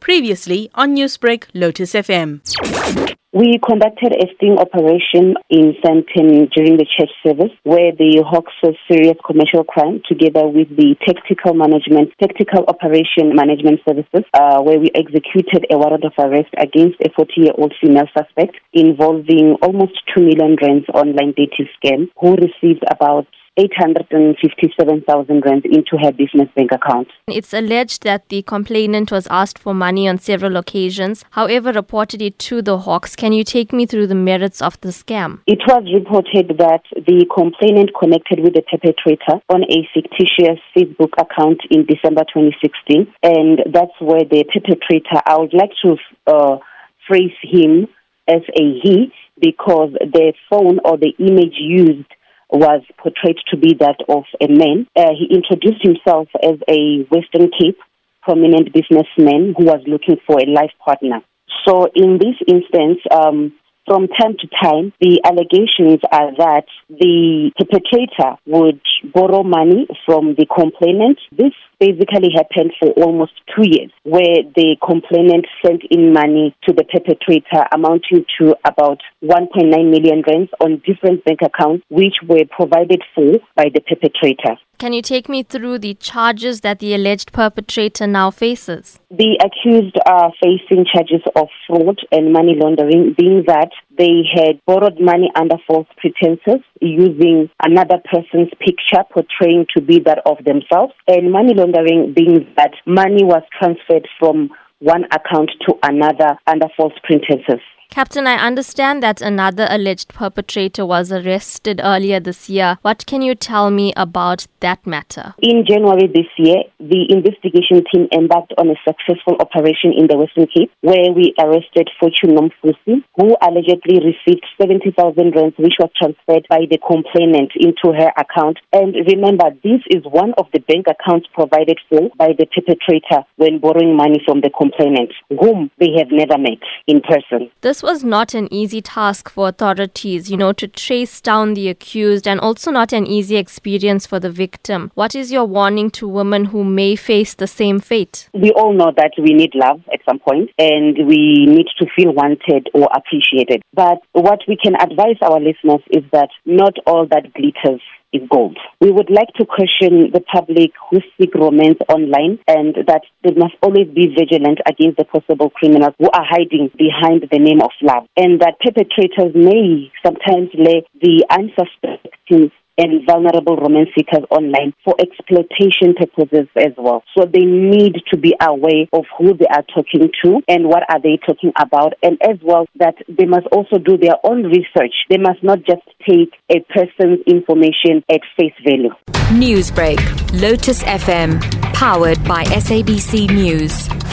Previously on Newsbreak, Lotus FM. We conducted a sting operation in Sandton during the church service where the Hawks of Serious Commercial Crime, together with the Tactical Management, Tactical Operation Management Services, uh, where we executed a warrant of arrest against a 40 year old female suspect involving almost 2 million rands online dating scam who received about 857,000 rand into her business bank account. It's alleged that the complainant was asked for money on several occasions, however, reported it to the Hawks. Can you take me through the merits of the scam? It was reported that the complainant connected with the perpetrator on a fictitious Facebook account in December 2016, and that's where the perpetrator, I would like to uh, phrase him as a he because the phone or the image used was portrayed to be that of a man. Uh, he introduced himself as a Western Cape prominent businessman who was looking for a life partner. So in this instance, um, from time to time, the allegations are that the perpetrator would borrow money from the complainant. This basically happened for almost two years, where the complainant sent in money to the perpetrator amounting to about 1.9 million rands on different bank accounts, which were provided for by the perpetrator. Can you take me through the charges that the alleged perpetrator now faces? The accused are facing charges of fraud and money laundering, being that they had borrowed money under false pretenses using another person's picture portraying to be that of themselves, and money laundering being that money was transferred from one account to another under false pretenses. Captain, I understand that another alleged perpetrator was arrested earlier this year. What can you tell me about that matter? In January this year, the investigation team embarked on a successful operation in the Western Cape where we arrested Fortune Nomfusi, who allegedly received 70,000 rands, which was transferred by the complainant into her account. And remember, this is one of the bank accounts provided for by the perpetrator when borrowing money from the complainant, whom they have never met in person. This this was not an easy task for authorities, you know, to trace down the accused and also not an easy experience for the victim. What is your warning to women who may face the same fate? We all know that we need love at some point and we need to feel wanted or appreciated. But what we can advise our listeners is that not all that glitters is gold. We would like to caution the public who seek romance online and that they must always be vigilant against the possible criminals who are hiding behind the name of love and that perpetrators may sometimes lay the unsuspecting and vulnerable romance seekers online for exploitation purposes as well. So they need to be aware of who they are talking to and what are they talking about and as well that they must also do their own research. They must not just take a person's information at face value. Newsbreak, Lotus FM, powered by SABC News.